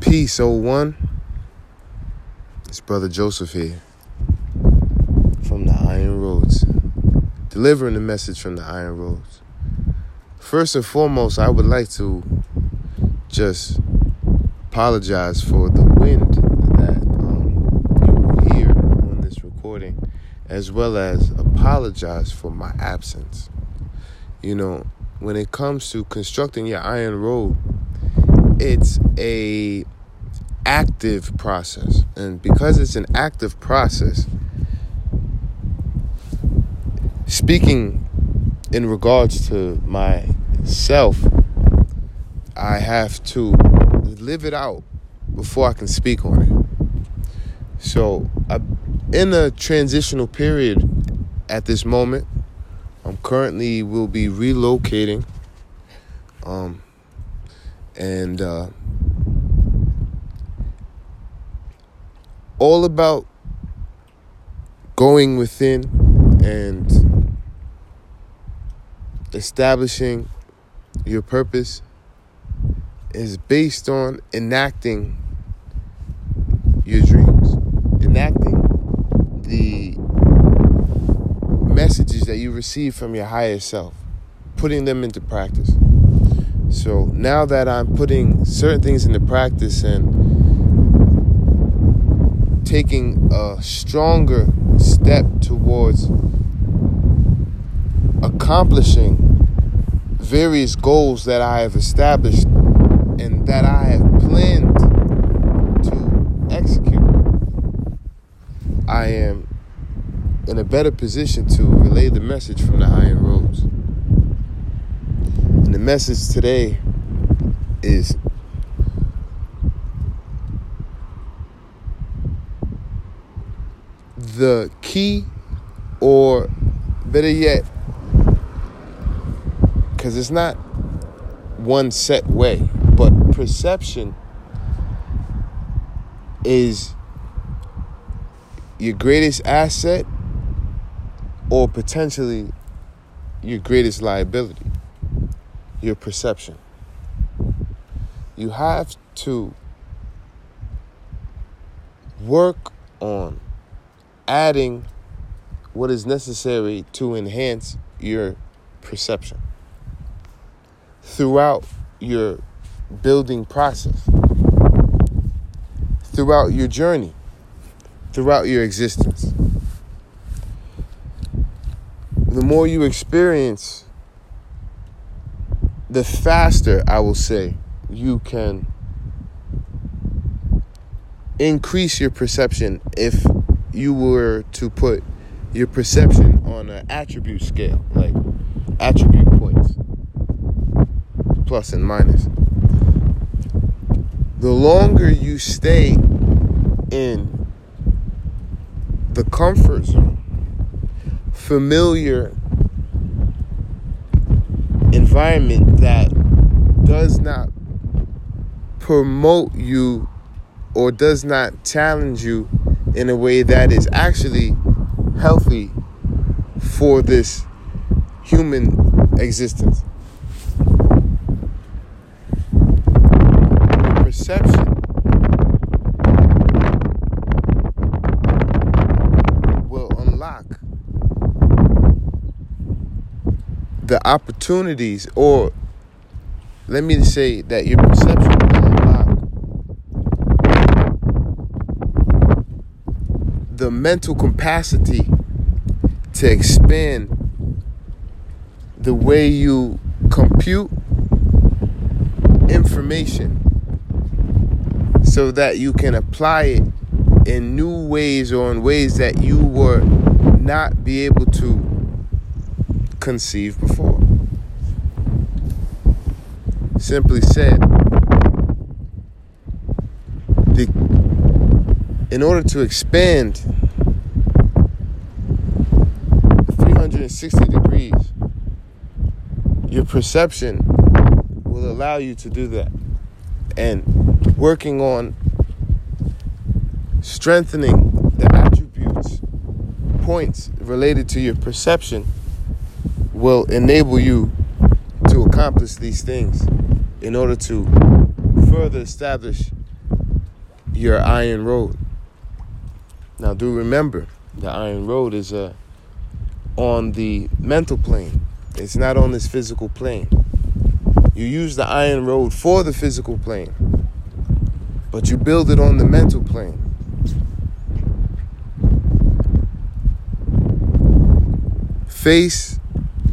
Peace, 01. It's Brother Joseph here from the Iron Roads, delivering the message from the Iron Roads. First and foremost, I would like to just apologize for the wind that um, you will hear on this recording, as well as apologize for my absence. You know, when it comes to constructing your iron road, it's a active process. And because it's an active process, speaking in regards to myself, I have to live it out before I can speak on it. So, I, in a transitional period at this moment, I'm currently will be relocating, um, and uh, all about going within and establishing your purpose is based on enacting your dreams, enacting the messages that you receive from your higher self, putting them into practice. So now that I'm putting certain things into practice and taking a stronger step towards accomplishing various goals that I have established and that I have planned to execute, I am in a better position to relay the message from the Iron Roads. And the message today is the key, or better yet, because it's not one set way, but perception is your greatest asset or potentially your greatest liability your perception. You have to work on adding what is necessary to enhance your perception throughout your building process, throughout your journey, throughout your existence. The more you experience, the faster I will say you can increase your perception if you were to put your perception on an attribute scale, like attribute points, plus and minus. The longer you stay in the comfort zone, familiar environment that does not promote you or does not challenge you in a way that is actually healthy for this human existence. Perception will unlock the opportunities, or let me say that your perception will unlock the mental capacity to expand the way you compute information so that you can apply it in new ways or in ways that you were not be able to conceive before. Simply said, the, in order to expand 360 degrees, your perception will allow you to do that. And working on strengthening the attributes, points related to your perception will enable you to accomplish these things in order to further establish your iron road. Now, do remember the iron road is uh, on the mental plane, it's not on this physical plane. You use the iron road for the physical plane, but you build it on the mental plane. Face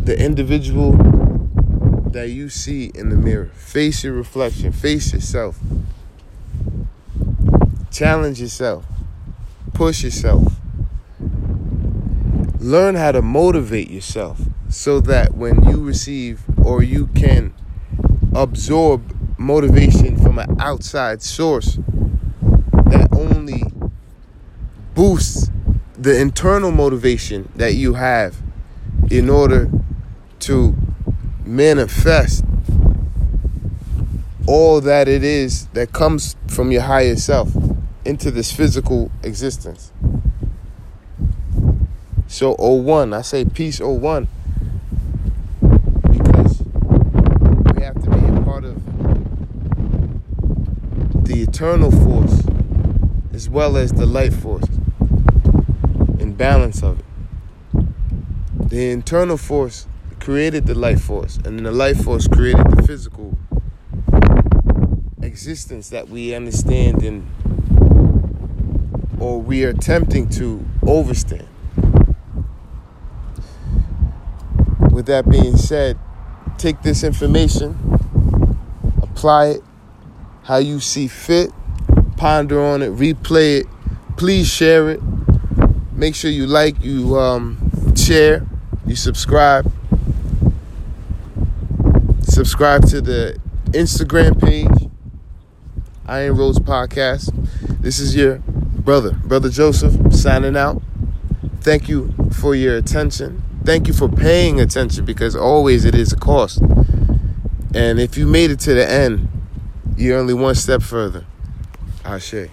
the individual that you see in the mirror. Face your reflection. Face yourself. Challenge yourself. Push yourself. Learn how to motivate yourself so that when you receive or you can absorb motivation from an outside source that only boosts the internal motivation that you have in order to manifest all that it is that comes from your higher self into this physical existence. So, 01, I say peace 01 because we have to be a part of the eternal force as well as the light force in balance of it. The internal force created the life force, and the life force created the physical existence that we understand and or we are attempting to overstand. With that being said, take this information, apply it how you see fit, ponder on it, replay it. Please share it. Make sure you like, you um, share, you subscribe subscribe to the Instagram page, Iron Roads Podcast. This is your brother, Brother Joseph, signing out. Thank you for your attention. Thank you for paying attention because always it is a cost. And if you made it to the end, you're only one step further. Ashe.